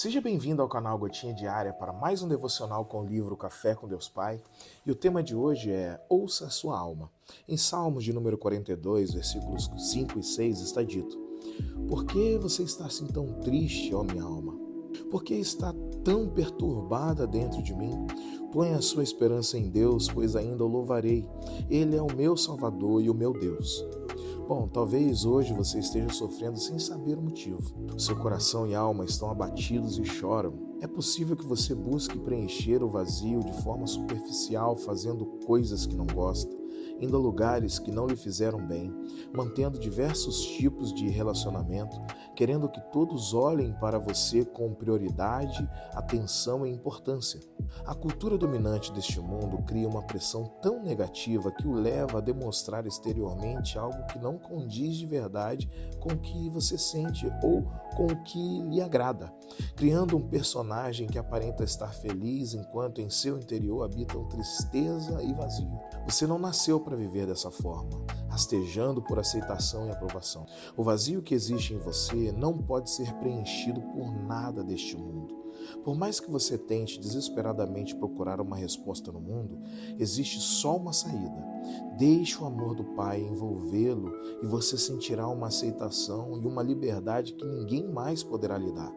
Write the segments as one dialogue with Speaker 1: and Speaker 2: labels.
Speaker 1: Seja bem-vindo ao canal Gotinha Diária para mais um devocional com o livro Café com Deus Pai. E o tema de hoje é Ouça a sua alma. Em Salmos de número 42, versículos 5 e 6 está dito: Por que você está assim tão triste, ó minha alma? Por que está tão perturbada dentro de mim? Põe a sua esperança em Deus, pois ainda o louvarei. Ele é o meu Salvador e o meu Deus. Bom, talvez hoje você esteja sofrendo sem saber o motivo. seu coração e alma estão abatidos e choram. É possível que você busque preencher o vazio de forma superficial, fazendo coisas que não gosta indo a lugares que não lhe fizeram bem, mantendo diversos tipos de relacionamento, querendo que todos olhem para você com prioridade, atenção e importância. A cultura dominante deste mundo cria uma pressão tão negativa que o leva a demonstrar exteriormente algo que não condiz de verdade com o que você sente ou com o que lhe agrada, criando um personagem que aparenta estar feliz enquanto em seu interior habitam tristeza e vazio. Você não nasceu para viver dessa forma, rastejando por aceitação e aprovação. O vazio que existe em você não pode ser preenchido por nada deste mundo. Por mais que você tente desesperadamente procurar uma resposta no mundo, existe só uma saída. Deixe o amor do Pai envolvê-lo e você sentirá uma aceitação e uma liberdade que ninguém mais poderá lhe dar.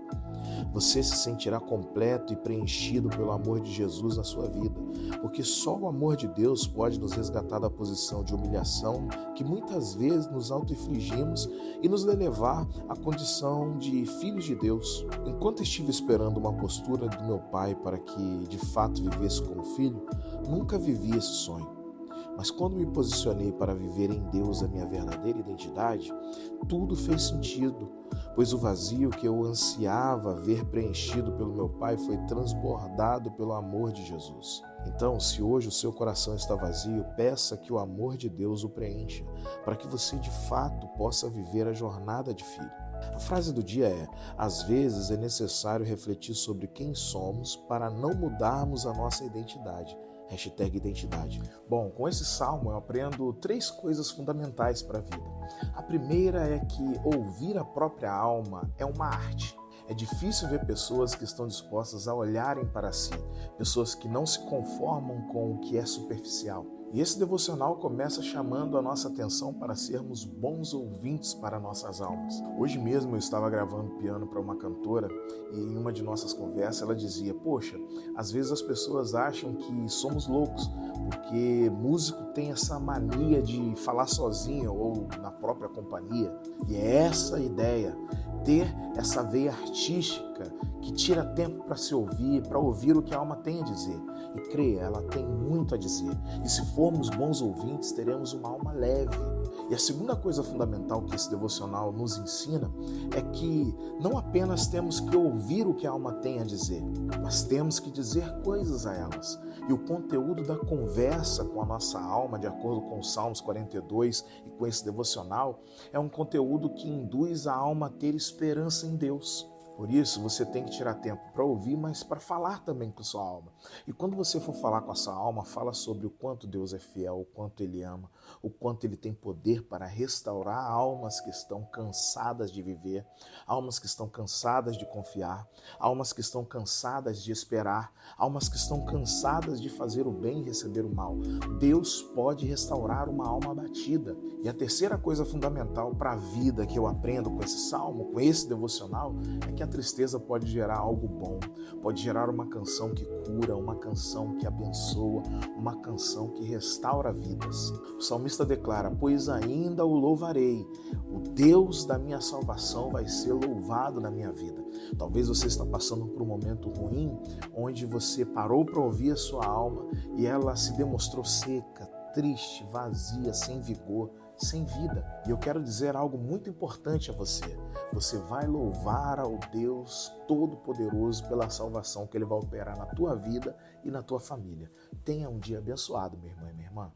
Speaker 1: Você se sentirá completo e preenchido pelo amor de Jesus na sua vida, porque só o amor de Deus pode nos resgatar da posição de humilhação que muitas vezes nos auto-infligimos e nos levar à condição de filhos de Deus. Enquanto estive esperando uma postura do meu pai para que de fato vivesse como filho, nunca vivi esse sonho. Mas quando me posicionei para viver em Deus a minha verdadeira identidade, tudo fez sentido, pois o vazio que eu ansiava ver preenchido pelo meu Pai foi transbordado pelo amor de Jesus. Então, se hoje o seu coração está vazio, peça que o amor de Deus o preencha, para que você de fato possa viver a jornada de filho. A frase do dia é: às vezes é necessário refletir sobre quem somos para não mudarmos a nossa identidade Hashtag identidade. Bom, com esse salmo eu aprendo três coisas fundamentais para a vida. A primeira é que ouvir a própria alma é uma arte. É difícil ver pessoas que estão dispostas a olharem para si, pessoas que não se conformam com o que é superficial. E esse devocional começa chamando a nossa atenção para sermos bons ouvintes para nossas almas. Hoje mesmo eu estava gravando piano para uma cantora e em uma de nossas conversas ela dizia: Poxa, às vezes as pessoas acham que somos loucos, porque músico tem essa mania de falar sozinho ou na própria companhia. E é essa a ideia ter essa veia artística que tira tempo para se ouvir, para ouvir o que a alma tem a dizer. E creia, ela tem muito a dizer. E se formos bons ouvintes, teremos uma alma leve. E a segunda coisa fundamental que esse devocional nos ensina é que não apenas temos que ouvir o que a alma tem a dizer, mas temos que dizer coisas a elas. E o conteúdo da conversa com a nossa alma, de acordo com os Salmos 42 e com esse devocional, é um conteúdo que induz a alma a ter esperança em Deus. Por isso, você tem que tirar tempo para ouvir, mas para falar também com sua alma. E quando você for falar com a sua alma, fala sobre o quanto Deus é fiel, o quanto Ele ama, o quanto Ele tem poder para restaurar almas que estão cansadas de viver, almas que estão cansadas de confiar, almas que estão cansadas de esperar, almas que estão cansadas de fazer o bem e receber o mal. Deus pode restaurar uma alma abatida. E a terceira coisa fundamental para a vida que eu aprendo com esse salmo, com esse devocional, é que a tristeza pode gerar algo bom, pode gerar uma canção que cura, uma canção que abençoa, uma canção que restaura vidas. O salmista declara: Pois ainda o louvarei, o Deus da minha salvação vai ser louvado na minha vida. Talvez você está passando por um momento ruim, onde você parou para ouvir a sua alma e ela se demonstrou seca, triste, vazia, sem vigor sem vida. E eu quero dizer algo muito importante a você. Você vai louvar ao Deus Todo-Poderoso pela salvação que Ele vai operar na tua vida e na tua família. Tenha um dia abençoado, meu irmão e minha irmã.